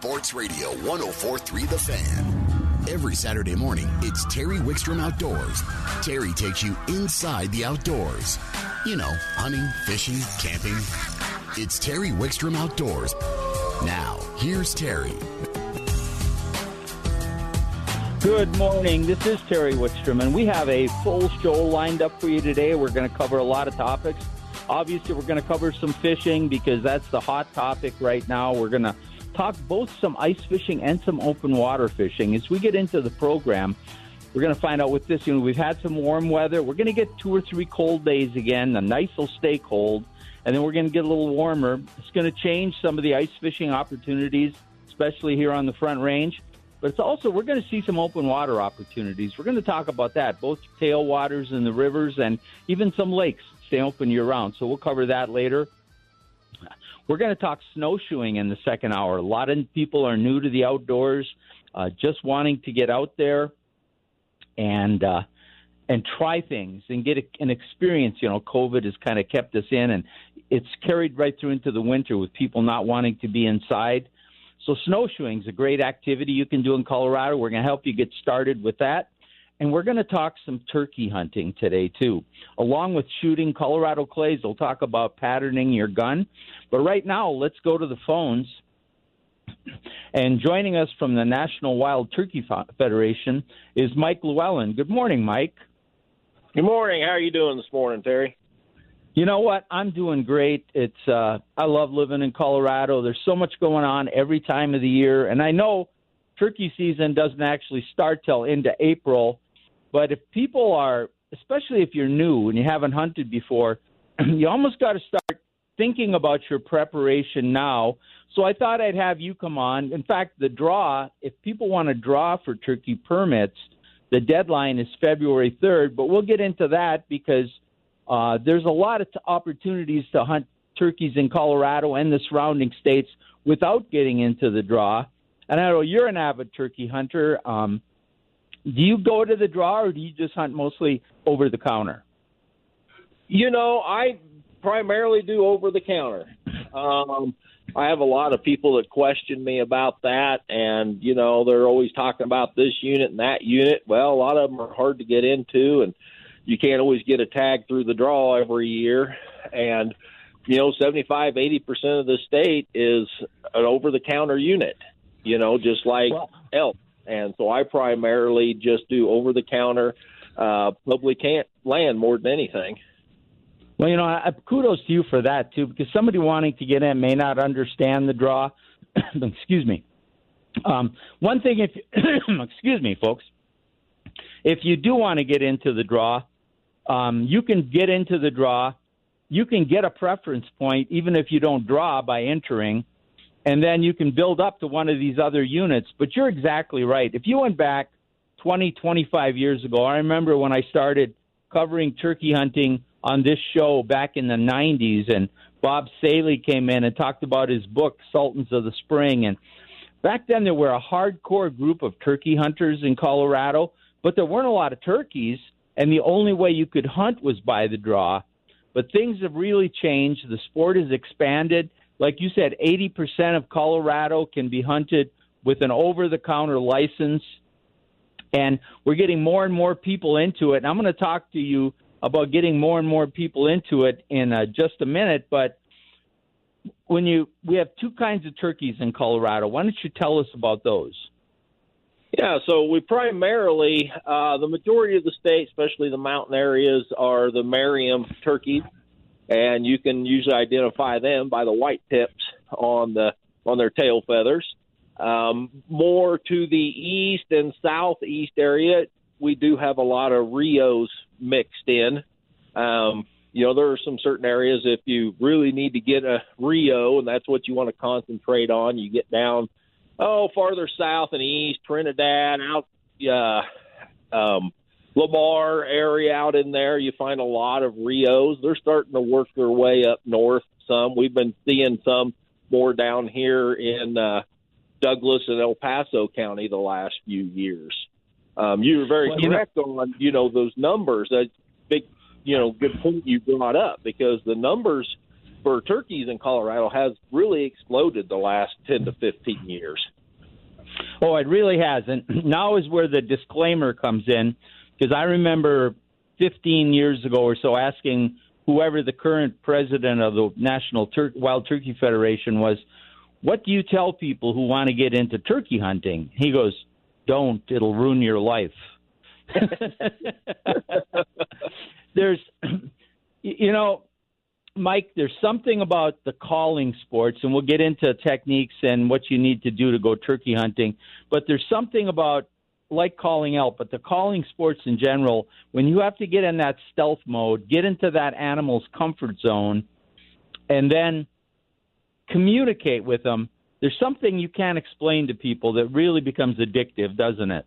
Sports Radio 1043 The Fan. Every Saturday morning, it's Terry Wickstrom Outdoors. Terry takes you inside the outdoors. You know, hunting, fishing, camping. It's Terry Wickstrom Outdoors. Now, here's Terry. Good morning. This is Terry Wickstrom, and we have a full show lined up for you today. We're going to cover a lot of topics. Obviously, we're going to cover some fishing because that's the hot topic right now. We're going to talk both some ice fishing and some open water fishing. As we get into the program, we're going to find out with this. You know, we've had some warm weather. We're going to get two or three cold days again. The nights will stay cold, and then we're going to get a little warmer. It's going to change some of the ice fishing opportunities, especially here on the Front Range. But it's also we're going to see some open water opportunities. We're going to talk about that, both tailwaters and the rivers and even some lakes stay open year round. So we'll cover that later. We're going to talk snowshoeing in the second hour. A lot of people are new to the outdoors, uh, just wanting to get out there and uh, and try things and get a, an experience. You know, COVID has kind of kept us in, and it's carried right through into the winter with people not wanting to be inside. So snowshoeing is a great activity you can do in Colorado. We're going to help you get started with that. And we're going to talk some turkey hunting today, too. Along with shooting Colorado clays, we'll talk about patterning your gun. But right now, let's go to the phones. And joining us from the National Wild Turkey Federation is Mike Llewellyn. Good morning, Mike. Good morning. How are you doing this morning, Terry? You know what? I'm doing great. It's uh I love living in Colorado. There's so much going on every time of the year, and I know turkey season doesn't actually start till into April, but if people are especially if you're new and you haven't hunted before, you almost got to start thinking about your preparation now. So I thought I'd have you come on. In fact, the draw, if people want to draw for turkey permits, the deadline is February 3rd, but we'll get into that because uh, there's a lot of t- opportunities to hunt turkeys in Colorado and the surrounding states without getting into the draw. And I know you're an avid turkey hunter. Um, do you go to the draw or do you just hunt mostly over the counter? You know, I primarily do over the counter. Um, I have a lot of people that question me about that, and you know they're always talking about this unit and that unit. Well, a lot of them are hard to get into, and you can't always get a tag through the draw every year. And you know, seventy-five, eighty percent of the state is an over-the-counter unit. You know, just like well, elk. And so I primarily just do over-the-counter. Uh, probably can't land more than anything. Well, you know, I, kudos to you for that too, because somebody wanting to get in may not understand the draw. excuse me. Um, one thing, if excuse me, folks, if you do want to get into the draw, um, you can get into the draw. You can get a preference point even if you don't draw by entering, and then you can build up to one of these other units. But you're exactly right. If you went back 20, 25 years ago, I remember when I started covering turkey hunting on this show back in the 90s, and Bob Saile came in and talked about his book, Sultans of the Spring. And back then, there were a hardcore group of turkey hunters in Colorado, but there weren't a lot of turkeys, and the only way you could hunt was by the draw. But things have really changed. The sport has expanded. Like you said, 80% of Colorado can be hunted with an over the counter license. And we're getting more and more people into it. And I'm going to talk to you about getting more and more people into it in uh, just a minute. But when you we have two kinds of turkeys in Colorado. Why don't you tell us about those? Yeah, so we primarily uh, the majority of the state, especially the mountain areas, are the Merriam turkeys, and you can usually identify them by the white tips on the on their tail feathers. Um, more to the east and southeast area, we do have a lot of Rios mixed in. Um, you know, there are some certain areas if you really need to get a Rio and that's what you want to concentrate on, you get down oh farther south and east, Trinidad, out uh, um, Lamar area out in there, you find a lot of Rios. They're starting to work their way up north some. We've been seeing some more down here in uh, Douglas and El Paso County the last few years. Um, you were very well, correct you know, on you know those numbers. That big, you know, good point you brought up because the numbers for turkeys in Colorado has really exploded the last 10 to 15 years. Oh, it really hasn't. now is where the disclaimer comes in because I remember 15 years ago or so asking whoever the current president of the National Tur- Wild Turkey Federation was, what do you tell people who want to get into turkey hunting? He goes, don't, it'll ruin your life. There's, you know, Mike, there's something about the calling sports, and we'll get into techniques and what you need to do to go turkey hunting. But there's something about like calling out, but the calling sports in general, when you have to get in that stealth mode, get into that animal's comfort zone, and then communicate with them, there's something you can't explain to people that really becomes addictive, doesn't it?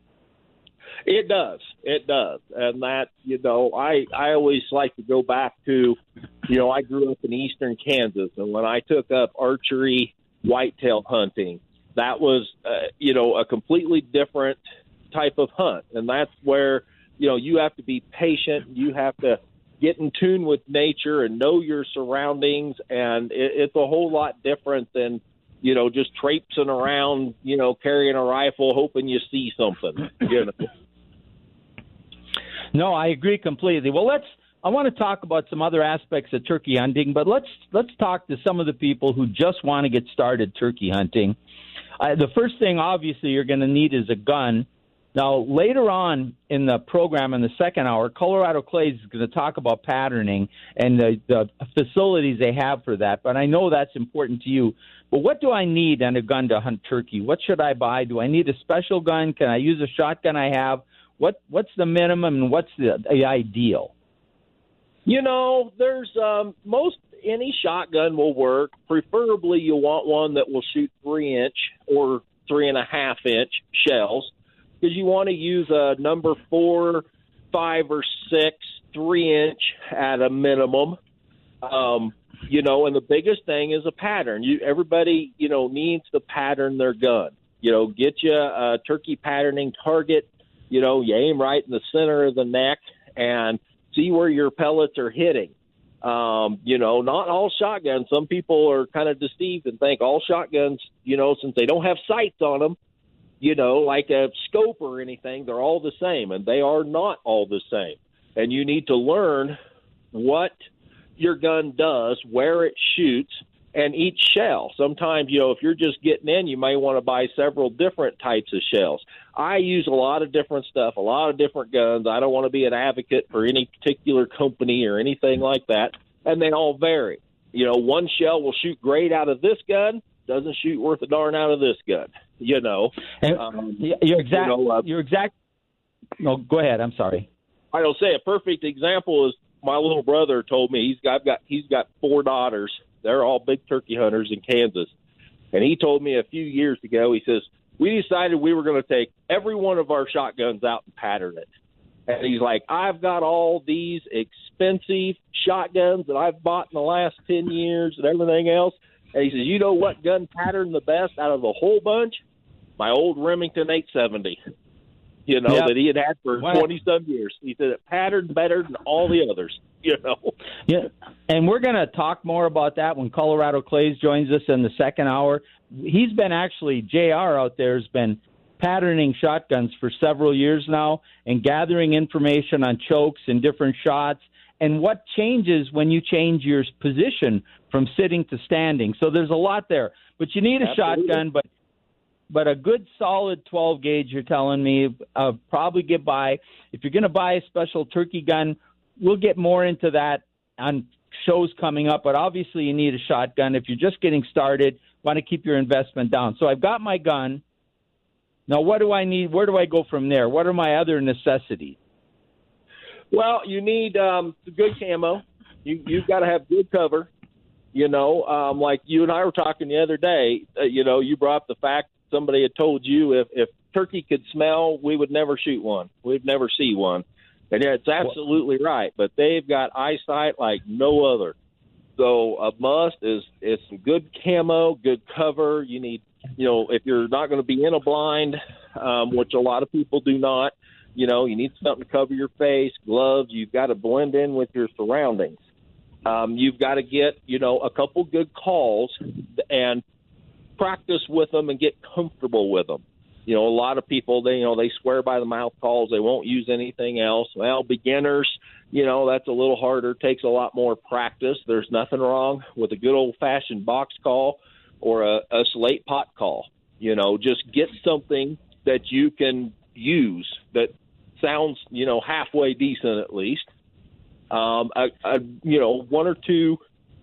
It does. It does. And that, you know, I I always like to go back to, you know, I grew up in eastern Kansas and when I took up archery whitetail hunting, that was uh, you know, a completely different type of hunt. And that's where, you know, you have to be patient, you have to get in tune with nature and know your surroundings and it, it's a whole lot different than you know, just traipsing around, you know, carrying a rifle, hoping you see something. You know. No, I agree completely. Well, let's. I want to talk about some other aspects of turkey hunting, but let's let's talk to some of the people who just want to get started turkey hunting. Uh, the first thing, obviously, you're going to need is a gun. Now, later on in the program, in the second hour, Colorado Clays is going to talk about patterning and the, the facilities they have for that. But I know that's important to you. But what do I need on a gun to hunt turkey? What should I buy? Do I need a special gun? Can I use a shotgun I have? What what's the minimum and what's the, the ideal? You know, there's um, most any shotgun will work. Preferably, you want one that will shoot three inch or three and a half inch shells because you want to use a number four, five, or six three inch at a minimum. Um, you know, and the biggest thing is a pattern. You everybody, you know, needs to pattern their gun. You know, get you a turkey patterning target you know, you aim right in the center of the neck and see where your pellets are hitting. Um, you know, not all shotguns. Some people are kind of deceived and think all shotguns, you know, since they don't have sights on them, you know, like a scope or anything, they're all the same, and they are not all the same. And you need to learn what your gun does, where it shoots, and each shell. Sometimes, you know, if you're just getting in, you may want to buy several different types of shells. I use a lot of different stuff, a lot of different guns. I don't want to be an advocate for any particular company or anything like that, and they all vary. You know, one shell will shoot great out of this gun, doesn't shoot worth a darn out of this gun. You know, and um, you're exact. You know, uh, you're exact. No, go ahead. I'm sorry. I'll say a perfect example is my little brother told me he's got, I've got he's got four daughters they're all big turkey hunters in Kansas. And he told me a few years ago, he says, we decided we were going to take every one of our shotguns out and pattern it. And he's like, I've got all these expensive shotguns that I've bought in the last 10 years and everything else. And he says, You know what gun patterned the best out of the whole bunch? My old Remington 870, you know, yep. that he had had for 20 some years. He said it patterned better than all the others. you know. Yeah, and we're going to talk more about that when Colorado Clays joins us in the second hour. He's been actually Jr. out there has been patterning shotguns for several years now and gathering information on chokes and different shots and what changes when you change your position from sitting to standing. So there's a lot there, but you need a Absolutely. shotgun, but but a good solid 12 gauge. You're telling me uh, probably get by. If you're going to buy a special turkey gun, we'll get more into that on shows coming up, but obviously you need a shotgun. If you're just getting started, want to keep your investment down. So I've got my gun. Now, what do I need? Where do I go from there? What are my other necessities? Well, you need um, good camo. You you've got to have good cover. You know, um, like you and I were talking the other day. Uh, you know, you brought up the fact somebody had told you if if turkey could smell, we would never shoot one. We'd never see one. And yeah, it's absolutely right. But they've got eyesight like no other. So a must is is some good camo, good cover. You need, you know, if you're not going to be in a blind, um, which a lot of people do not, you know, you need something to cover your face, gloves. You've got to blend in with your surroundings. Um, you've got to get you know a couple good calls and practice with them and get comfortable with them. You know, a lot of people they you know they swear by the mouth calls. They won't use anything else. Well, beginners, you know, that's a little harder. Takes a lot more practice. There's nothing wrong with a good old fashioned box call or a, a slate pot call. You know, just get something that you can use that sounds you know halfway decent at least. Um, a, a, you know, one or two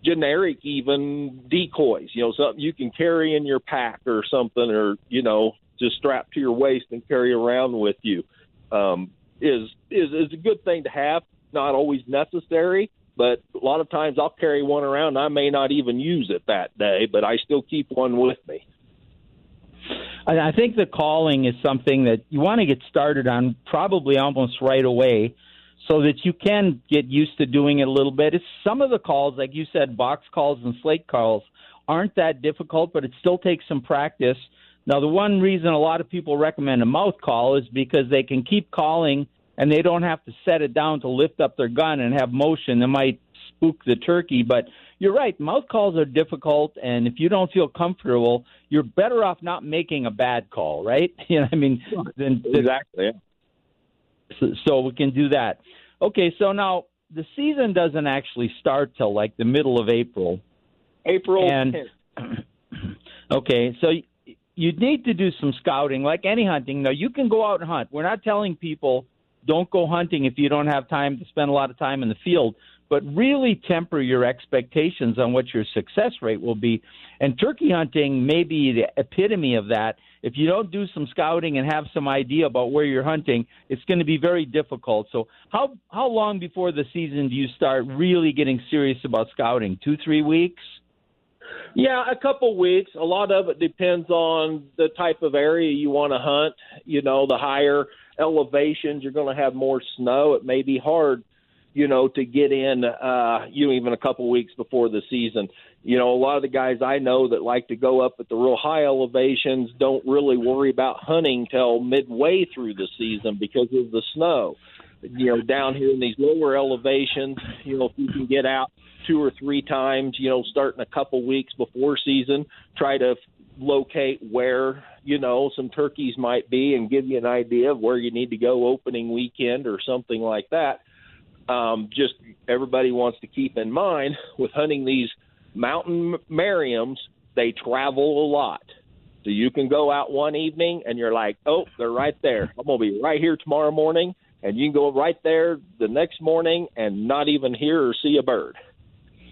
generic even decoys. You know, something you can carry in your pack or something, or you know, just strap to your waist and carry around with you. Um, is is is a good thing to have. Not always necessary, but a lot of times I'll carry one around. I may not even use it that day, but I still keep one with me. I think the calling is something that you want to get started on probably almost right away so that you can get used to doing it a little bit. It's some of the calls, like you said, box calls and slate calls aren't that difficult, but it still takes some practice. Now, the one reason a lot of people recommend a mouth call is because they can keep calling and they don't have to set it down to lift up their gun and have motion that might spook the turkey. But you're right, mouth calls are difficult, and if you don't feel comfortable, you're better off not making a bad call, right? You know, I mean, then exactly. So, we can do that. Okay, so now the season doesn't actually start till like the middle of April. April and 10th. okay, so you need to do some scouting, like any hunting. Now you can go out and hunt. We're not telling people don't go hunting if you don't have time to spend a lot of time in the field but really temper your expectations on what your success rate will be. And turkey hunting may be the epitome of that. If you don't do some scouting and have some idea about where you're hunting, it's going to be very difficult. So, how how long before the season do you start really getting serious about scouting? Two, three weeks? Yeah, a couple weeks. A lot of it depends on the type of area you want to hunt. You know, the higher elevations, you're going to have more snow. It may be hard you know, to get in, uh, you know, even a couple weeks before the season. You know, a lot of the guys I know that like to go up at the real high elevations don't really worry about hunting till midway through the season because of the snow. You know, down here in these lower elevations, you know, if you can get out two or three times, you know, starting a couple weeks before season, try to locate where you know some turkeys might be and give you an idea of where you need to go opening weekend or something like that um, just everybody wants to keep in mind with hunting these mountain Merriams, they travel a lot. So you can go out one evening and you're like, oh, they're right there. I'm going to be right here tomorrow morning. And you can go right there the next morning and not even hear or see a bird.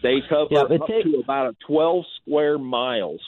They cover yeah, up to about 12 square miles.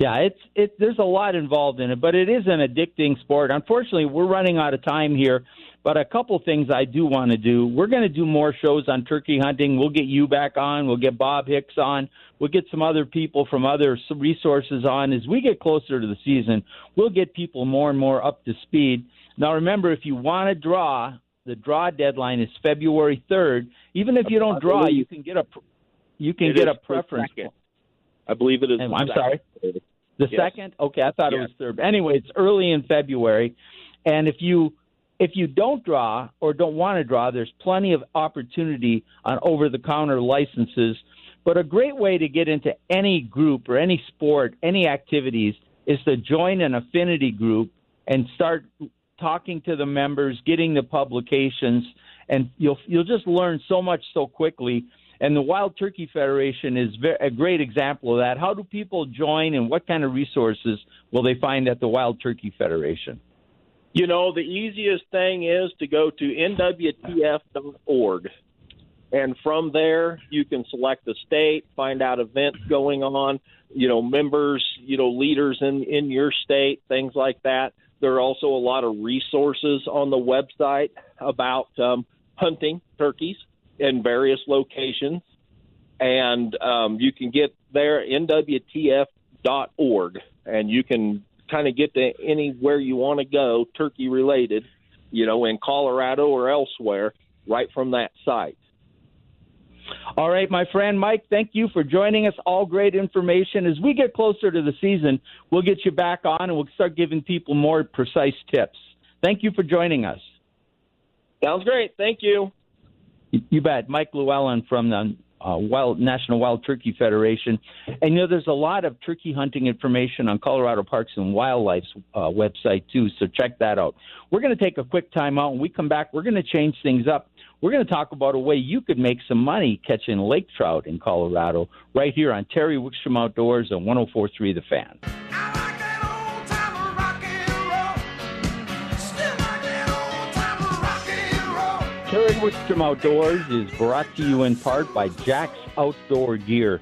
Yeah, it's it. There's a lot involved in it, but it is an addicting sport. Unfortunately, we're running out of time here. But a couple things I do want to do. We're going to do more shows on turkey hunting. We'll get you back on. We'll get Bob Hicks on. We'll get some other people from other resources on. As we get closer to the season, we'll get people more and more up to speed. Now, remember, if you want to draw, the draw deadline is February 3rd. Even if you don't draw, you can get a you can get a preference. I believe it is. I'm sorry. The yes. second? Okay, I thought yes. it was third. Anyway, it's early in February, and if you if you don't draw or don't want to draw, there's plenty of opportunity on over the counter licenses. But a great way to get into any group or any sport, any activities, is to join an affinity group and start talking to the members, getting the publications, and you'll you'll just learn so much so quickly. And the Wild Turkey Federation is a great example of that. How do people join, and what kind of resources will they find at the Wild Turkey Federation? You know, the easiest thing is to go to nwtf.org. And from there, you can select the state, find out events going on, you know, members, you know, leaders in, in your state, things like that. There are also a lot of resources on the website about um, hunting turkeys in various locations. And um, you can get there, nwtf.org, and you can kind of get to anywhere you want to go, turkey related, you know, in Colorado or elsewhere, right from that site. All right, my friend Mike, thank you for joining us. All great information. As we get closer to the season, we'll get you back on and we'll start giving people more precise tips. Thank you for joining us. Sounds great. Thank you. You bet. Mike Llewellyn from the uh, Wild National Wild Turkey Federation. And you know, there's a lot of turkey hunting information on Colorado Parks and Wildlife's uh, website too. So check that out. We're going to take a quick time out. When we come back, we're going to change things up. We're going to talk about a way you could make some money catching lake trout in Colorado right here on Terry Wickstrom Outdoors on 104.3 The Fan. Terry Wickstrom Outdoors is brought to you in part by Jack's Outdoor Gear.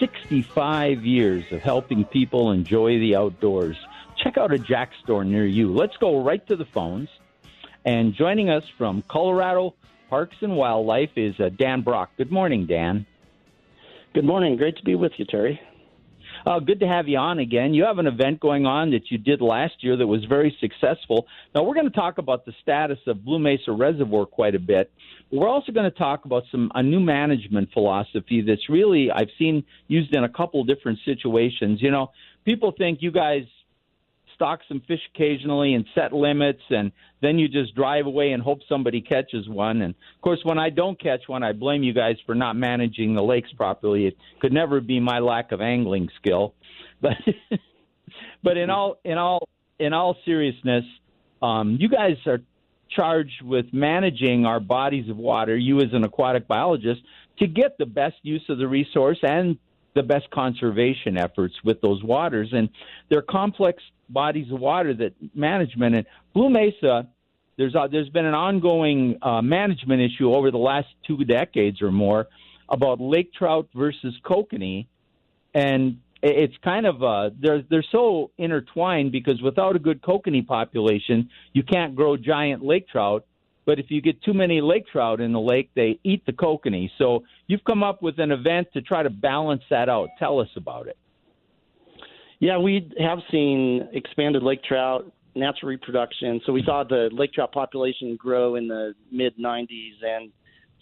65 years of helping people enjoy the outdoors. Check out a Jack store near you. Let's go right to the phones. And joining us from Colorado Parks and Wildlife is uh, Dan Brauch. Good morning, Dan. Good morning. Great to be with you, Terry. Uh, good to have you on again. You have an event going on that you did last year that was very successful. Now, we're going to talk about the status of Blue Mesa Reservoir quite a bit. We're also going to talk about some a new management philosophy that's really I've seen used in a couple different situations. You know, people think you guys stock some fish occasionally and set limits and then you just drive away and hope somebody catches one. And of course when I don't catch one I blame you guys for not managing the lakes properly. It could never be my lack of angling skill. But but in all in all in all seriousness um you guys are charged with managing our bodies of water you as an aquatic biologist to get the best use of the resource and the best conservation efforts with those waters and they're complex bodies of water that management and Blue Mesa. There's a, there's been an ongoing uh, management issue over the last two decades or more about lake trout versus kokanee, and it's kind of uh, they're they're so intertwined because without a good kokanee population, you can't grow giant lake trout. But if you get too many lake trout in the lake, they eat the kokanee. So you've come up with an event to try to balance that out. Tell us about it. Yeah, we have seen expanded lake trout, natural reproduction. So we saw the lake trout population grow in the mid 90s, and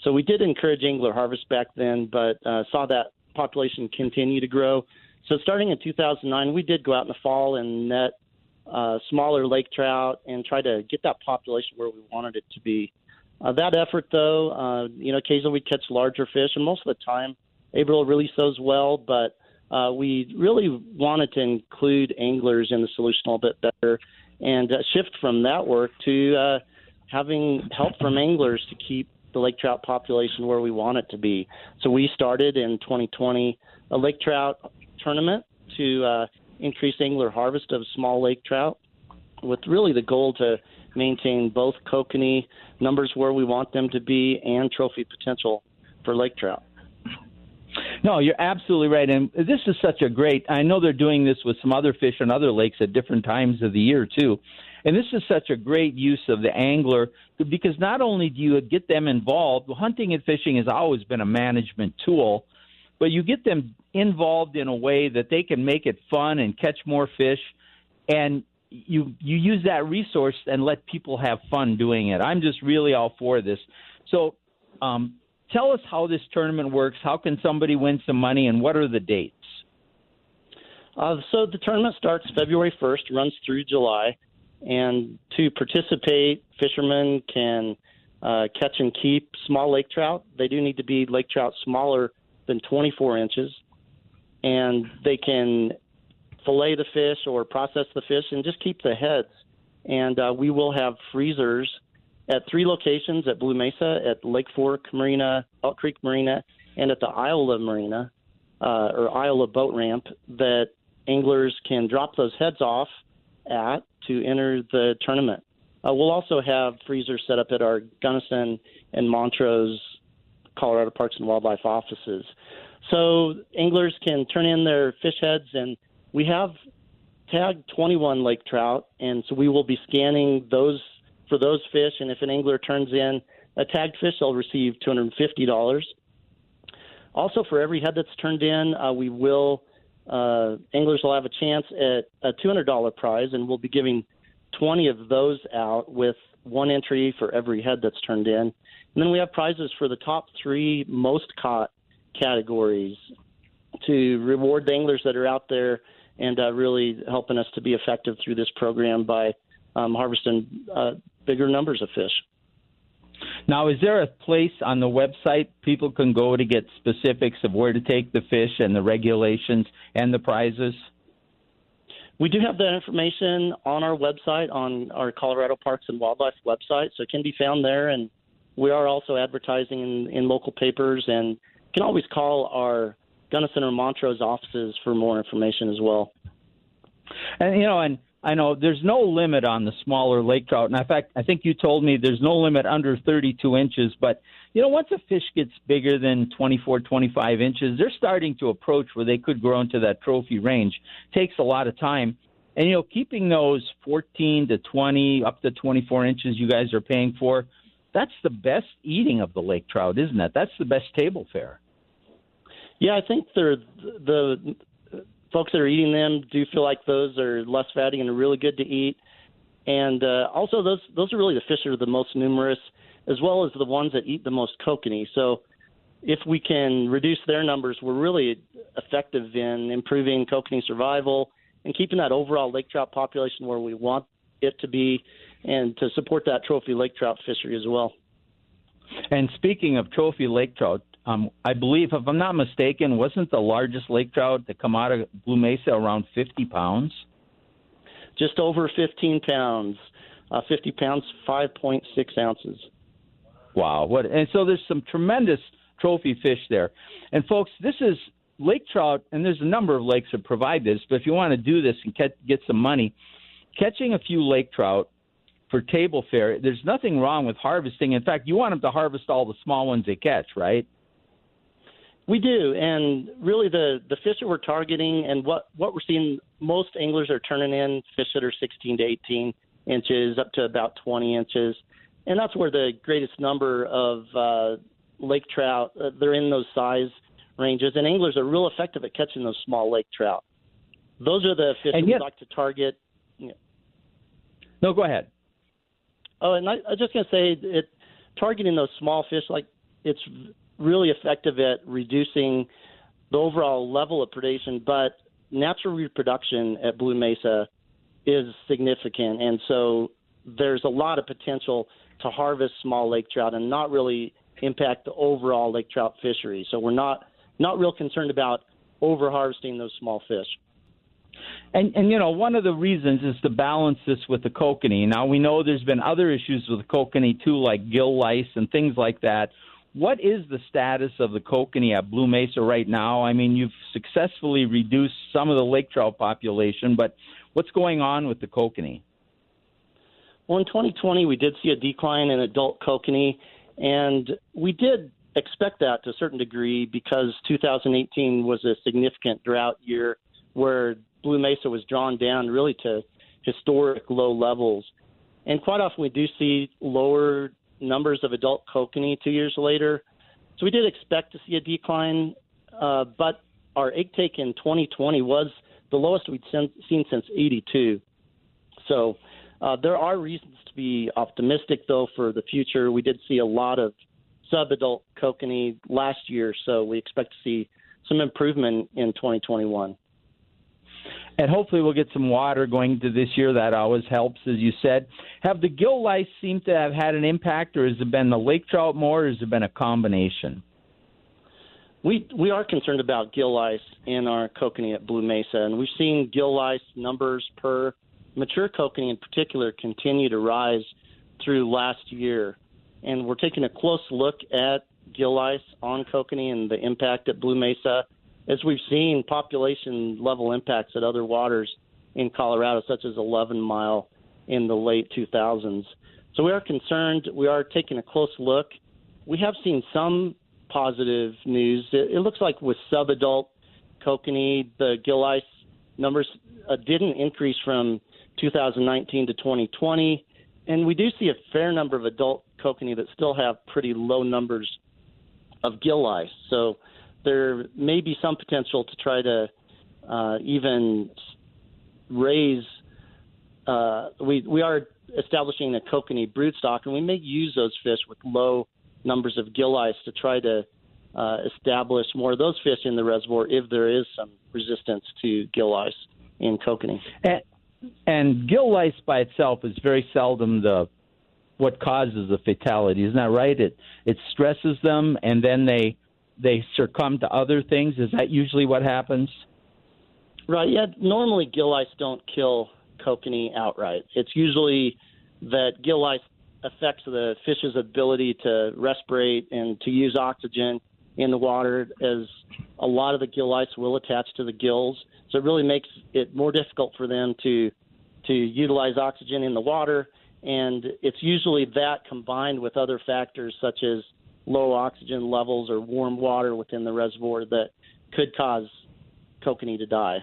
so we did encourage angler harvest back then, but uh, saw that population continue to grow. So starting in 2009, we did go out in the fall and net uh, smaller lake trout and try to get that population where we wanted it to be. Uh, that effort, though, uh, you know, occasionally we catch larger fish, and most of the time, April release those well, but uh, we really wanted to include anglers in the solution a little bit better and uh, shift from that work to uh, having help from anglers to keep the lake trout population where we want it to be. So we started in 2020 a lake trout tournament to uh, increase angler harvest of small lake trout with really the goal to maintain both kokanee numbers where we want them to be and trophy potential for lake trout. No, you're absolutely right. And this is such a great, I know they're doing this with some other fish on other lakes at different times of the year, too. And this is such a great use of the angler because not only do you get them involved, hunting and fishing has always been a management tool, but you get them involved in a way that they can make it fun and catch more fish. And you you use that resource and let people have fun doing it. I'm just really all for this. So um, tell us how this tournament works. How can somebody win some money, and what are the dates? Uh, so the tournament starts February 1st, runs through July, and to participate, fishermen can uh, catch and keep small lake trout. They do need to be lake trout smaller than 24 inches, and they can fillet the fish or process the fish and just keep the heads. And uh, we will have freezers at three locations at Blue Mesa, at Lake Fork Marina, Elk Creek Marina, and at the Iola Marina uh, or Iola Boat Ramp that anglers can drop those heads off at to enter the tournament. Uh, we'll also have freezers set up at our Gunnison and Montrose Colorado Parks and Wildlife offices. So anglers can turn in their fish heads, and we have tagged 21 lake trout, and so we will be scanning those for those fish. And if an angler turns in a tagged fish, they'll receive $250. Also, for every head that's turned in, uh, we will uh, anglers will have a chance at a $200 prize, and we'll be giving 20 of those out with one entry for every head that's turned in. And then we have prizes for the top three most caught categories to reward the anglers that are out there and uh, really helping us to be effective through this program by um, harvesting uh, bigger numbers of fish. Now, is there a place on the website people can go to get specifics of where to take the fish and the regulations and the prizes? We do have that information on our website, on our Colorado Parks and Wildlife website, so it can be found there. And we are also advertising in, in local papers, and you can always call our Gunnison or Montrose offices for more information as well. And you know, and I know there's no limit on the smaller lake trout. And in fact, I think you told me there's no limit under 32 inches. But, you know, once a fish gets bigger than 24, 25 inches, they're starting to approach where they could grow into that trophy range. takes a lot of time. And, you know, keeping those 14 to 20, up to 24 inches you guys are paying for, that's the best eating of the lake trout, isn't it? That's the best table fare. Yeah, I think they're the folks that are eating them do feel like those are less fatty and are really good to eat. And uh, also, those those are really the fish that are the most numerous, as well as the ones that eat the most kokanee. So, if we can reduce their numbers, we're really effective in improving kokanee survival and keeping that overall lake trout population where we want it to be, and to support that trophy lake trout fishery as well. And speaking of trophy lake trout, um, I believe, if I'm not mistaken, wasn't the largest lake trout to come out of Blue Mesa around 50 pounds? Just over 15 pounds. Uh, 50 pounds, 5.6 ounces. Wow! What? And so there's some tremendous trophy fish there. And folks, this is lake trout, and there's a number of lakes that provide this. But if you want to do this and get some money, catching a few lake trout for table fare, there's nothing wrong with harvesting. In fact, you want them to harvest all the small ones they catch, right? We do, and really the the fish that we're targeting and what what we're seeing, most anglers are turning in fish that are 16 to 18 inches, up to about 20 inches, and that's where the greatest number of uh, lake trout uh, they're in those size ranges, and anglers are real effective at catching those small lake trout. Those are the fish and we like to target. No, go ahead. Oh, and I, I was just going to say, it targeting those small fish like it's really effective at reducing the overall level of predation, but natural reproduction at Blue Mesa is significant, and so there's a lot of potential to harvest small lake trout and not really impact the overall lake trout fishery. So we're not not real concerned about over harvesting those small fish. And and you know one of the reasons is to balance this with the kokanee. Now we know there's been other issues with the kokanee too, like gill lice and things like that, what is the status of the kokanee at Blue Mesa right now? I mean, you've successfully reduced some of the lake trout population, but what's going on with the kokanee? Well, in 2020, we did see a decline in adult kokanee, and we did expect that to a certain degree because 2018 was a significant drought year where Blue Mesa was drawn down really to historic low levels. And quite often we do see lower numbers of adult kokanee two years later. So we did expect to see a decline, uh, but our egg take in 2020 was the lowest we'd seen since 82. So uh, there are reasons to be optimistic, though, for the future. We did see a lot of subadult kokanee last year, so we expect to see some improvement in 2021 and hopefully we'll get some water going into this year. That always helps, as you said. Have the gill lice seemed to have had an impact, or has it been the lake trout more, or has it been a combination? We we are concerned about gill lice in our kokanee at Blue Mesa, and we've seen gill lice numbers per mature kokanee in particular continue to rise through last year, and we're taking a close look at gill lice on kokanee and the impact at Blue Mesa as we've seen population level impacts at other waters in Colorado, such as 11 Mile in the late 2000s. So we are concerned. We are taking a close look. We have seen some positive news. It, it looks like with subadult kokanee, the gill lice numbers uh, didn't increase from 2019 to 2020. And we do see a fair number of adult kokanee that still have pretty low numbers of gill lice. So there may be some potential to try to uh, even raise. Uh, we we are establishing a kokanee broodstock, and we may use those fish with low numbers of gill lice to try to uh, establish more of those fish in the reservoir if there is some resistance to gill lice in kokanee. And, and gill lice by itself is very seldom the what causes the fatality. Isn't that right? It it stresses them, and then they they succumb to other things. Is that usually what happens? Right. Yeah. Normally, gill lice don't kill kokanee outright. It's usually that gill lice affects the fish's ability to respirate and to use oxygen in the water, as a lot of the gill lice will attach to the gills. So it really makes it more difficult for them to to utilize oxygen in the water. And it's usually that combined with other factors such as low oxygen levels or warm water within the reservoir that could cause kokanee to die.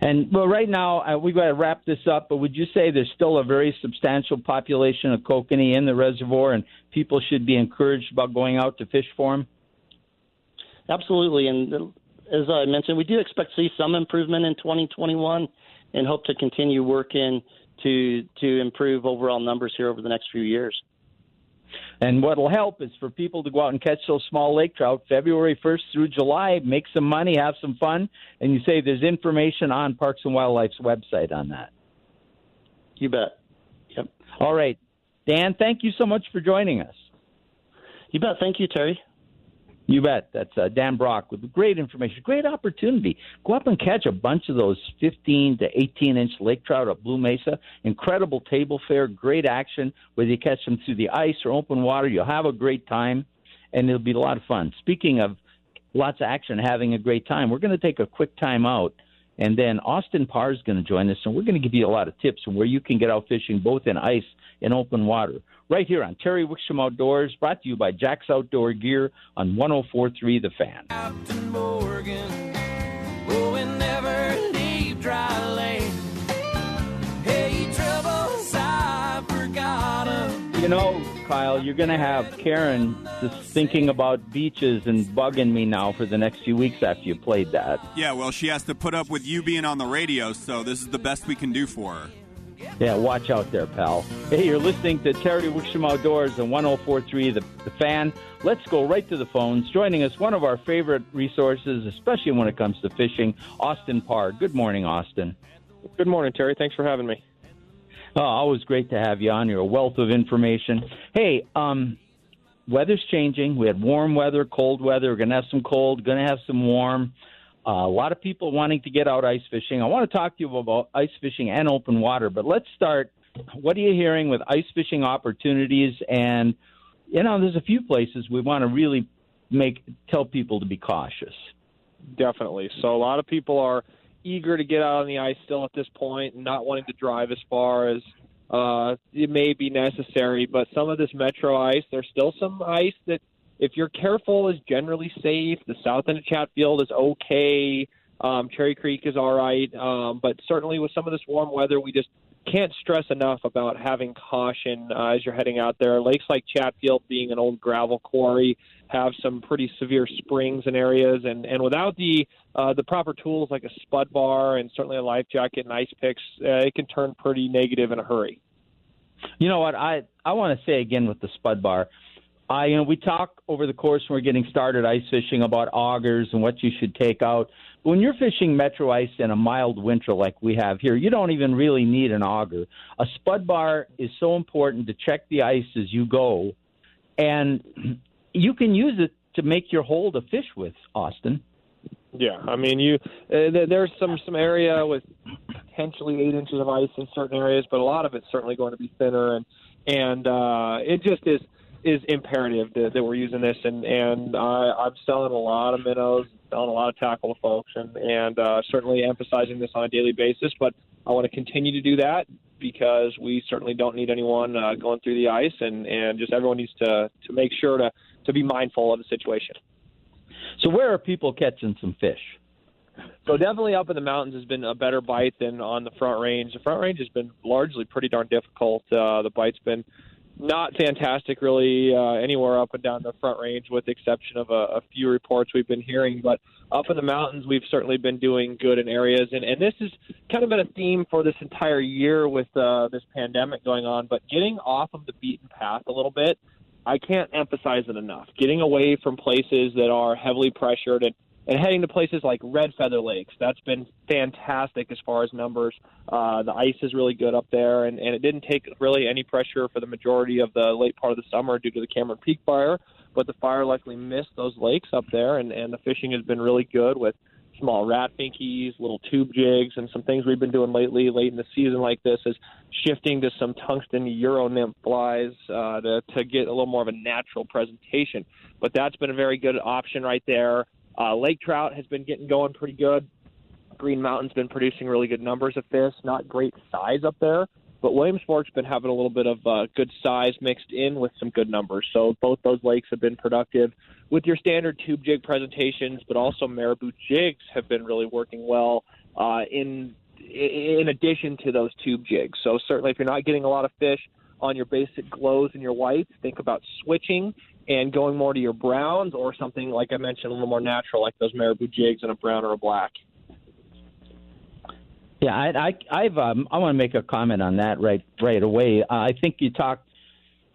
And well, right now uh, we've got to wrap this up. But would you say there's still a very substantial population of kokanee in the reservoir, and people should be encouraged about going out to fish for them? Absolutely, and as I mentioned, we do expect to see some improvement in 2021, and hope to continue working to to improve overall numbers here over the next few years. And what'll help is for people to go out and catch those small lake trout February 1st through July, make some money, have some fun. And you say there's information on Parks and Wildlife's website on that. You bet. Yep. All right. Dan, thank you so much for joining us. You bet. Thank you, Terry. You bet. That's uh, Dan Brauch with great information, great opportunity. Go up and catch a bunch of those 15 to 18 inch lake trout at Blue Mesa. Incredible table fare, great action. Whether you catch them through the ice or open water, you'll have a great time, and it'll be a lot of fun. Speaking of lots of action, having a great time, we're going to take a quick time out. And then Austin Parr is going to join us, and we're going to give you a lot of tips on where you can get out fishing both in ice and open water right here on Terry Wickstrom Outdoors, brought to you by Jack's Outdoor Gear on 1043 The Fan. Captain Morgan, oh, we never leave dry land. Hey, troubles, I forgot You know, Kyle, you're going to have Karen just thinking about beaches and bugging me now for the next few weeks after you played that. Yeah, well, she has to put up with you being on the radio, so this is the best we can do for her. Yeah, watch out there, pal. Hey, you're listening to Terry Wickstrom Outdoors and 1043 the, the Fan. Let's go right to the phones. Joining us, one of our favorite resources, especially when it comes to fishing, Austin Parr. Good morning, Austin. Good morning, Terry. Thanks for having me. Oh, always great to have you on. You're a wealth of information. Hey, um, weather's changing. We had warm weather, cold weather. We're going to have some cold, going to have some warm. Uh, a lot of people wanting to get out ice fishing. I want to talk to you about ice fishing and open water, but let's start. What are you hearing with ice fishing opportunities? And you know, there's a few places we want to really make tell people to be cautious. Definitely. So a lot of people are eager to get out on the ice still at this point, and not wanting to drive as far as uh, it may be necessary. But some of this metro ice, there's still some ice that if you're careful, is generally safe. The south end of Chatfield is okay. Um, Cherry Creek is all right, um, but certainly with some of this warm weather, we just can't stress enough about having caution uh, as you're heading out there. Lakes like Chatfield, being an old gravel quarry, have some pretty severe springs in areas, and and without the uh, the proper tools like a spud bar and certainly a life jacket and ice picks, uh, it can turn pretty negative in a hurry. You know what? I I want to say again with the spud bar. I, you know, we talk over the course when we're getting started ice fishing about augers and what you should take out. But When you're fishing metro ice in a mild winter like we have here, you don't even really need an auger. A spud bar is so important to check the ice as you go, and you can use it to make your hole to fish with, Austin. Yeah, I mean, you uh, there's some some area with potentially eight inches of ice in certain areas, but a lot of it's certainly going to be thinner, and and uh, it just is is imperative that, that we're using this, and and I, I'm selling a lot of minnows, selling a lot of tackle to folks, and and uh, certainly emphasizing this on a daily basis. But I want to continue to do that because we certainly don't need anyone uh, going through the ice, and and just everyone needs to to make sure to to be mindful of the situation. So where are people catching some fish? So definitely up in the mountains has been a better bite than on the front range. The front range has been largely pretty darn difficult. Uh, the bite's been not fantastic really uh, anywhere up and down the front range, with the exception of a, a few reports we've been hearing. But up in the mountains, we've certainly been doing good in areas, and, and this has kind of been a theme for this entire year with uh, this pandemic going on. But getting off of the beaten path a little bit, I can't emphasize it enough. Getting away from places that are heavily pressured and and heading to places like Red Feather Lakes. That's been fantastic as far as numbers. Uh, the ice is really good up there, and, and it didn't take really any pressure for the majority of the late part of the summer due to the Cameron Peak fire. But the fire luckily missed those lakes up there, and, and the fishing has been really good with small Rat Finkees, little tube jigs, and some things we've been doing lately, late in the season like this, is shifting to some tungsten euro nymph flies uh, to, to get a little more of a natural presentation. But that's been a very good option right there. Uh, lake trout has been getting going pretty good. Green Mountain's been producing really good numbers of fish, not great size up there, but Williams Fork's been having a little bit of uh, good size mixed in with some good numbers. So both those lakes have been productive with your standard tube jig presentations, but also marabou jigs have been really working well uh, in in addition to those tube jigs. So certainly, if you're not getting a lot of fish on your basic glows and your whites, think about switching and going more to your browns or something like I mentioned, a little more natural, like those marabou jigs in a brown or a black. Yeah, I, I, I've, um, I want to make a comment on that right, right away. Uh, I think you talked.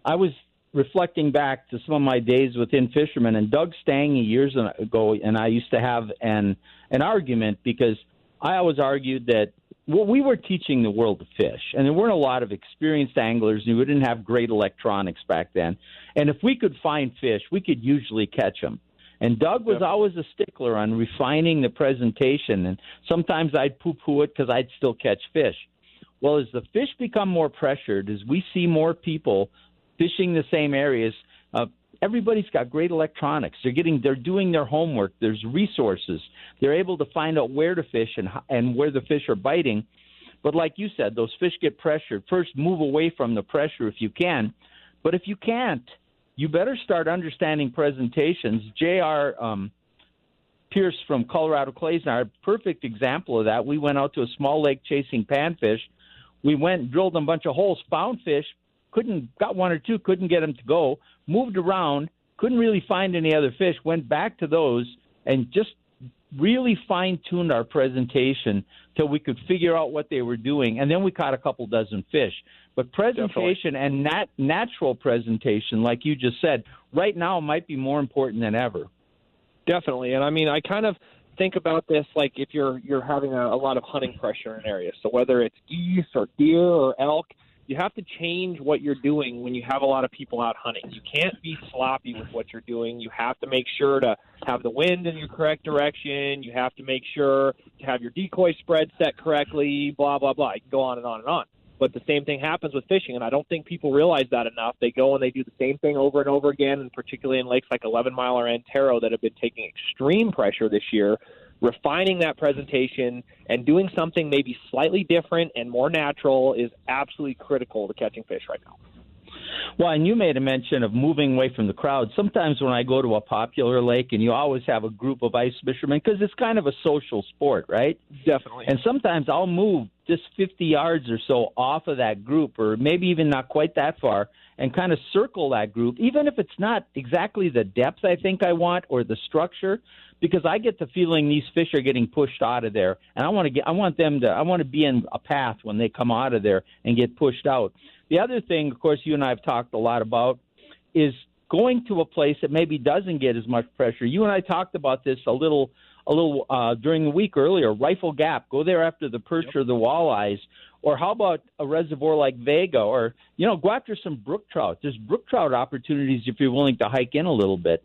I was reflecting back to some of my days with In-Fisherman, and Doug Stange years ago, and I used to have an an argument because I always argued that well, we were teaching the world to fish, and there weren't a lot of experienced anglers, and we didn't have great electronics back then. And if we could find fish, we could usually catch them. And Doug was always a stickler on refining the presentation, and sometimes I'd poo-poo it because I'd still catch fish. Well, as the fish become more pressured, as we see more people fishing the same areas, everybody's got great electronics. They're getting, they're doing their homework. There's resources. They're able to find out where to fish and and where the fish are biting. But like you said, those fish get pressured. First, move away from the pressure if you can. But if you can't, you better start understanding presentations. J.R. Um, Pierce from Colorado Clays are a perfect example of that. We went out to a small lake chasing panfish. We went, drilled a bunch of holes, found fish, couldn't got one or two, couldn't get them to go moved around, couldn't really find any other fish, went back to those and just really fine tuned our presentation till we could figure out what they were doing, and then we caught a couple dozen fish. But presentation Definitely. and nat- natural presentation, like you just said, right now might be more important than ever. Definitely, and I mean, I kind of think about this like if you're you're having a, a lot of hunting pressure in an area. So whether it's geese or deer or elk, you have to change what you're doing when you have a lot of people out hunting. You can't be sloppy with what you're doing. You have to make sure to have the wind in your correct direction. You have to make sure to have your decoy spread set correctly, blah, blah, blah. You can go on and on and on. But the same thing happens with fishing, and I don't think people realize that enough. They go and they do the same thing over and over again, and particularly in lakes like 11 Mile or Antero that have been taking extreme pressure this year refining that presentation and doing something maybe slightly different and more natural is absolutely critical to catching fish right now. Well, and you made a mention of moving away from the crowd. Sometimes when I go to a popular lake, and you always have a group of ice fishermen because it's kind of a social sport, right? Definitely. And sometimes I'll move just 50 yards or so off of that group, or maybe even not quite that far, and kind of circle that group, even if it's not exactly the depth I think I want or the structure because I get the feeling these fish are getting pushed out of there, and I want to get, I want them to, I want to be in a path when they come out of there and get pushed out. The other thing, of course, you and I have talked a lot about is going to a place that maybe doesn't get as much pressure. You and I talked about this a little, a little uh, during the week earlier. Rifle Gap, go there after the perch yep. or the walleyes. Or how about a reservoir like Vega? Or you know, go after some brook trout. There's brook trout opportunities if you're willing to hike in a little bit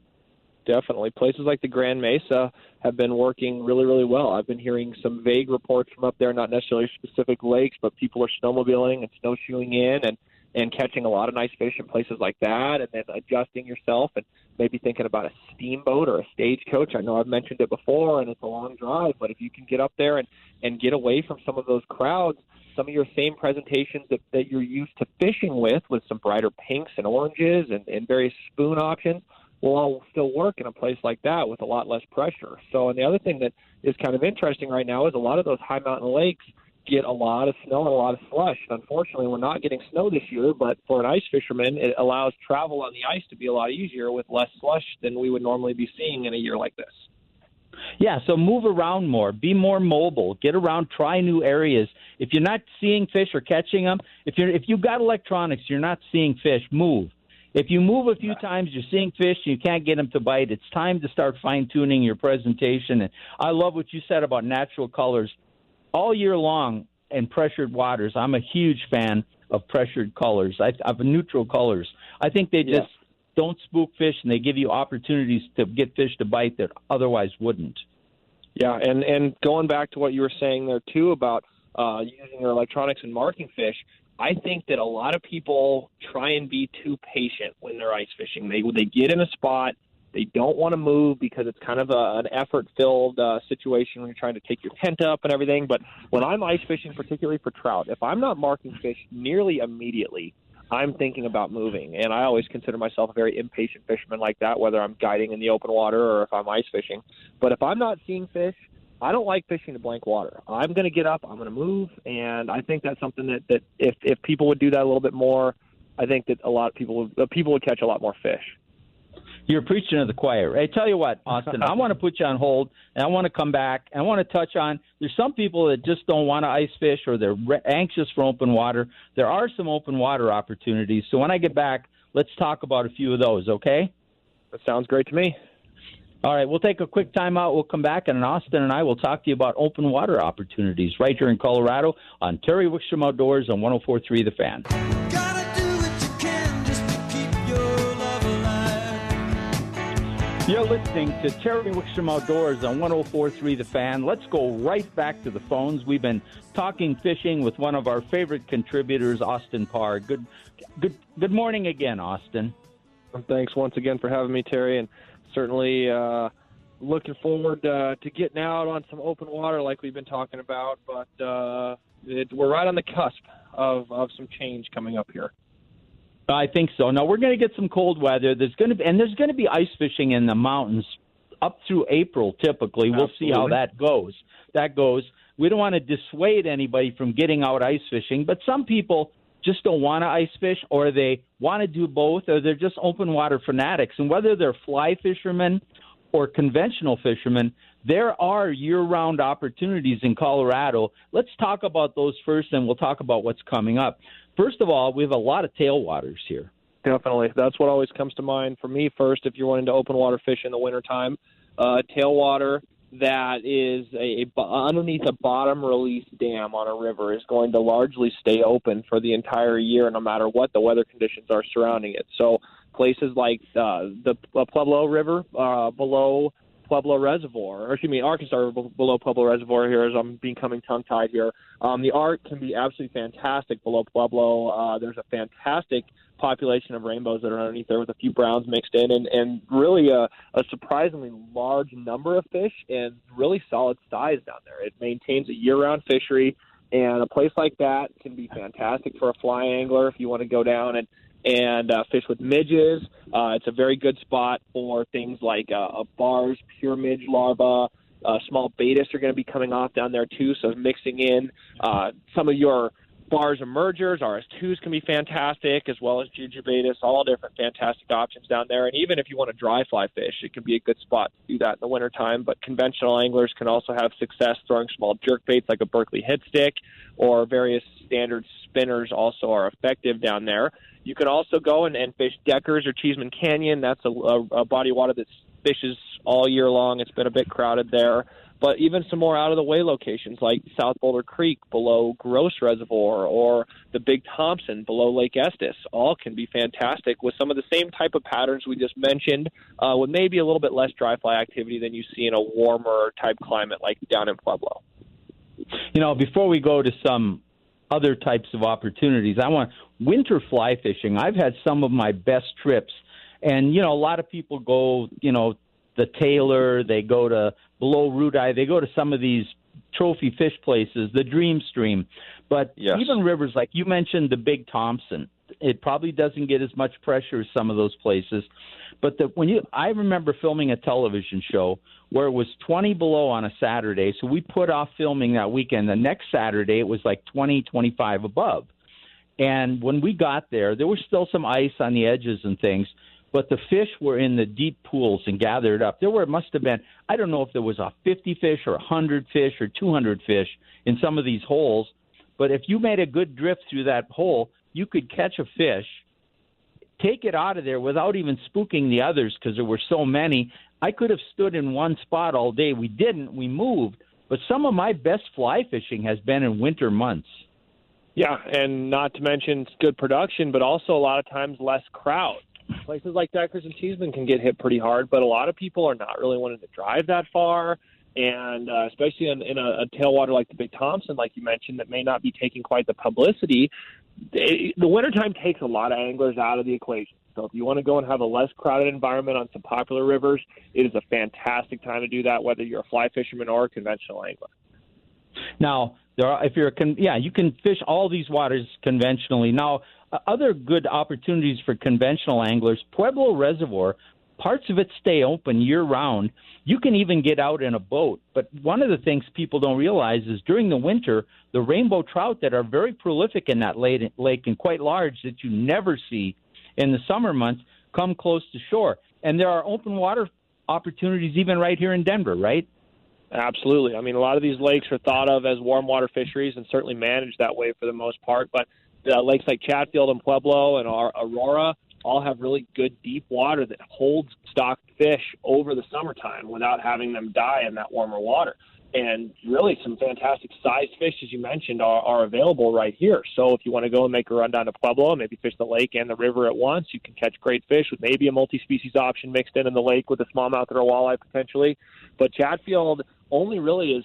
definitely. Places like the Grand Mesa have been working really, really well. I've been hearing some vague reports from up there, not necessarily specific lakes, but people are snowmobiling and snowshoeing in and and catching a lot of nice fish in places like that, and then adjusting yourself and maybe thinking about a steamboat or a stagecoach. I know I've mentioned it before, and it's a long drive, but if you can get up there and and get away from some of those crowds, some of your same presentations that, that you're used to fishing with, with some brighter pinks and oranges and, and various spoon options, will all still work in a place like that with a lot less pressure. So, and the other thing that is kind of interesting right now is a lot of those high mountain lakes get a lot of snow and a lot of slush. Unfortunately, we're not getting snow this year, but for an ice fisherman, it allows travel on the ice to be a lot easier with less slush than we would normally be seeing in a year like this. Yeah, so move around more, be more mobile, get around, try new areas. If you're not seeing fish or catching them, if you're if you've got electronics, you're not seeing fish, move If you move a few times, you're seeing fish, you can't get them to bite. It's time to start fine tuning your presentation. And I love what you said about natural colors. All year long in pressured waters, I'm a huge fan of pressured colors, I, of neutral colors. I think they just don't spook fish and they give you opportunities to get fish to bite that otherwise wouldn't. Yeah, and and going back to what you were saying there too about uh, using your electronics and marking fish, I think that a lot of people try and be too patient when they're ice fishing. They they get in a spot, they don't want to move because it's kind of a, an effort-filled uh, situation when you're trying to take your tent up and everything. But when I'm ice fishing, particularly for trout, if I'm not marking fish nearly immediately, I'm thinking about moving. And I always consider myself a very impatient fisherman like that, whether I'm guiding in the open water or if I'm ice fishing. But if I'm not seeing fish, I don't like fishing to blank water. I'm going to get up. I'm going to move, and I think that's something that that if if people would do that a little bit more, I think that a lot of people would, uh, people would catch a lot more fish. You're preaching to the choir. I tell you what, Austin, I want to put you on hold, and I want to come back, and I want to touch on. There's some people that just don't want to ice fish, or they're re- anxious for open water. There are some open water opportunities. So when I get back, let's talk about a few of those. Okay? That sounds great to me. All right, we'll take a quick time out. We'll come back, and Austin and I will talk to you about open water opportunities right here in Colorado on Terry Wickstrom Outdoors on 1043 The Fan. You're listening to Terry Wickstrom Outdoors on 1043 The Fan. Let's go right back to the phones. We've been talking fishing with one of our favorite contributors, Austin Parr. Good, good, good morning again, Austin. Thanks once again for having me, Terry. And certainly uh, looking forward uh, to getting out on some open water like we've been talking about. But uh, it, we're right on the cusp of, of some change coming up here. I think so. No, we're going to get some cold weather. There's going to be, and there's going to be ice fishing in the mountains up through April. Typically, we'll see how that goes. That goes. We don't want to dissuade anybody from getting out ice fishing, but some people just don't want to ice fish or they want to do both or they're just open water fanatics. And whether they're fly fishermen or conventional fishermen, there are year round opportunities in Colorado. Let's talk about those first and we'll talk about what's coming up. First of all, we have a lot of tailwaters here. Definitely. That's what always comes to mind for me first if you're wanting to open water fish in the wintertime. Uh, tailwater that is a, a underneath a bottom release dam on a river is going to largely stay open for the entire year, no matter what the weather conditions are surrounding it. So places like uh, the Pueblo River uh, below Pueblo Reservoir, or excuse me, Arkansas below Pueblo Reservoir here as I'm becoming tongue tied here. Um, the Ark can be absolutely fantastic below Pueblo. Uh, there's a fantastic population of rainbows that are underneath there with a few browns mixed in and, and really a, a surprisingly large number of fish and really solid size down there. It maintains a year round fishery and a place like that can be fantastic for a fly angler if you want to go down and and uh, fish with midges. Uh, it's a very good spot for things like uh, Barr's, pure midge larva. Uh, small baetis are going to be coming off down there too, so mixing in uh, some of your Barr's Emergers. RS2s can be fantastic, as well as Juju Baetis, all different fantastic options down there. And even if you want to dry fly fish, it can be a good spot to do that in the wintertime. But conventional anglers can also have success throwing small jerk baits like a Berkley hit stick or various standard spinners also are effective down there. You can also go and, and fish Deckers or Cheesman Canyon. That's a, a, a body of water that fishes all year long. It's been a bit crowded there but even some more out of the way locations like South Boulder Creek below Gross Reservoir or the Big Thompson below Lake Estes all can be fantastic with some of the same type of patterns we just mentioned, uh, with maybe a little bit less dry fly activity than you see in a warmer type climate like down in Pueblo. You know, before we go to some other types of opportunities, I want winter fly fishing. I've had some of my best trips. And, you know, a lot of people go, you know, the Taylor, they go to below Ruedi, they go to some of these trophy fish places, the Dream Stream. But yes. even rivers like you mentioned the Big Thompson, it probably doesn't get as much pressure as some of those places. But the, when you, I remember filming a television show where it was 20 below on a Saturday, so we put off filming that weekend. The next Saturday it was like 20, 25 above. And when we got there, there was still some ice on the edges and things but the fish were in the deep pools and gathered up. There were must have been I don't know if there was a 50 fish or a 100 fish or 200 fish in some of these holes, but if you made a good drift through that hole, you could catch a fish take it out of there without even spooking the others because there were so many. I could have stood in one spot all day. We didn't. We moved. But some of my best fly fishing has been in winter months. Yeah, and not to mention good production, but also a lot of times less crowd. Places like Deckers and Cheesman can get hit pretty hard, but a lot of people are not really wanting to drive that far. And uh, especially in, in a, a tailwater like the Big Thompson, like you mentioned, that may not be taking quite the publicity, it, the wintertime takes a lot of anglers out of the equation. So if you want to go and have a less crowded environment on some popular rivers, it is a fantastic time to do that, whether you're a fly fisherman or a conventional angler. Now, there are, if you're a con- yeah, you can fish all these waters conventionally. Now, Uh, other good opportunities for conventional anglers, Pueblo Reservoir, parts of it stay open year round. You can even get out in a boat. But one of the things people don't realize is during the winter, the rainbow trout that are very prolific in that lake and quite large that you never see in the summer months come close to shore. And there are open water opportunities even right here in Denver, right? Absolutely. I mean, a lot of these lakes are thought of as warm water fisheries and certainly managed that way for the most part. But uh, lakes like Chatfield and Pueblo and our Aurora all have really good deep water that holds stocked fish over the summertime without having them die in that warmer water. And really, some fantastic sized fish, as you mentioned, are, are available right here. So, if you want to go and make a run down to Pueblo, maybe fish the lake and the river at once, you can catch great fish with maybe a multi species option mixed in in the lake with a smallmouth or a walleye potentially. But Chatfield only really is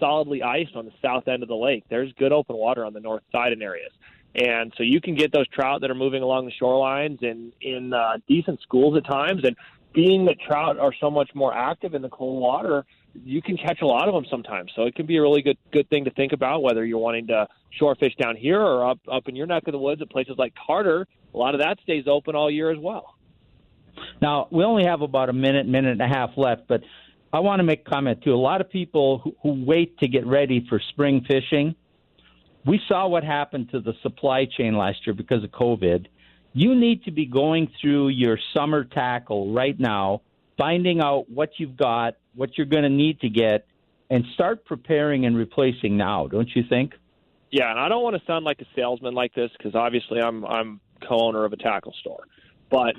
solidly iced on the south end of the lake. There's good open water on the north side in areas. And so you can get those trout that are moving along the shorelines and in uh, decent schools at times. And being that trout are so much more active in the cold water, you can catch a lot of them sometimes. So it can be a really good good thing to think about whether you're wanting to shore fish down here or up up in your neck of the woods at places like Carter. A lot of that stays open all year as well. Now we only have about a minute, minute and a half left, but I want to make a comment too. A lot of people who, who wait to get ready for spring fishing we saw what happened to the supply chain last year because of COVID. You need to be going through your summer tackle right now, finding out what you've got, what you're going to need to get, and start preparing and replacing now, don't you think? Yeah, and I don't want to sound like a salesman like this because obviously I'm I'm co-owner of a tackle store, but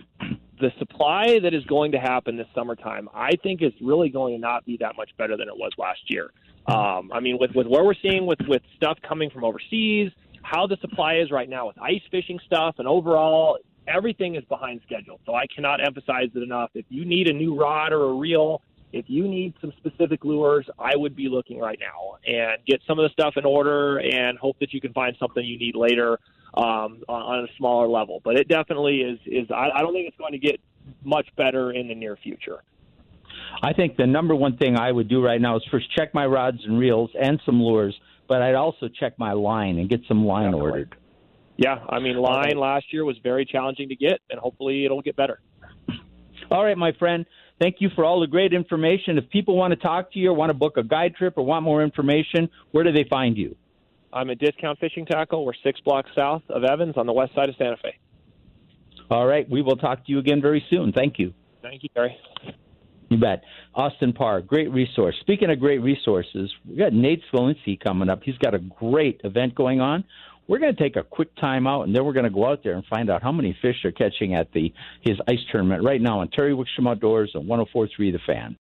the supply that is going to happen this summertime, I think, is really going to not be that much better than it was last year. Um, I mean, with with what we're seeing with with stuff coming from overseas, how the supply is right now with ice fishing stuff, and overall everything is behind schedule. So I cannot emphasize it enough. If you need a new rod or a reel, if you need some specific lures, I would be looking right now and get some of the stuff in order and hope that you can find something you need later um, on, a smaller level. But it definitely is. Is I, I don't think it's going to get much better in the near future. I think the number one thing I would do right now is first check my rods and reels and some lures, but I'd also check my line and get some line Definitely. ordered. Yeah, I mean, line last year was very challenging to get, and hopefully it'll get better. All right, my friend. Thank you for all the great information. If people want to talk to you or want to book a guide trip or want more information, where do they find you? I'm at Discount Fishing Tackle. We're six blocks south of Evans on the west side of Santa Fe. All right. We will talk to you again very soon. Thank you. Thank you, Gary. You bet. Austin Parr, great resource. Speaking of great resources, we got Nate Svalinski coming up. He's got a great event going on. We're going to take a quick time out, and then we're going to go out there and find out how many fish are catching at the his ice tournament right now on Terry Wickstrom Outdoors on 104.3 The Fan.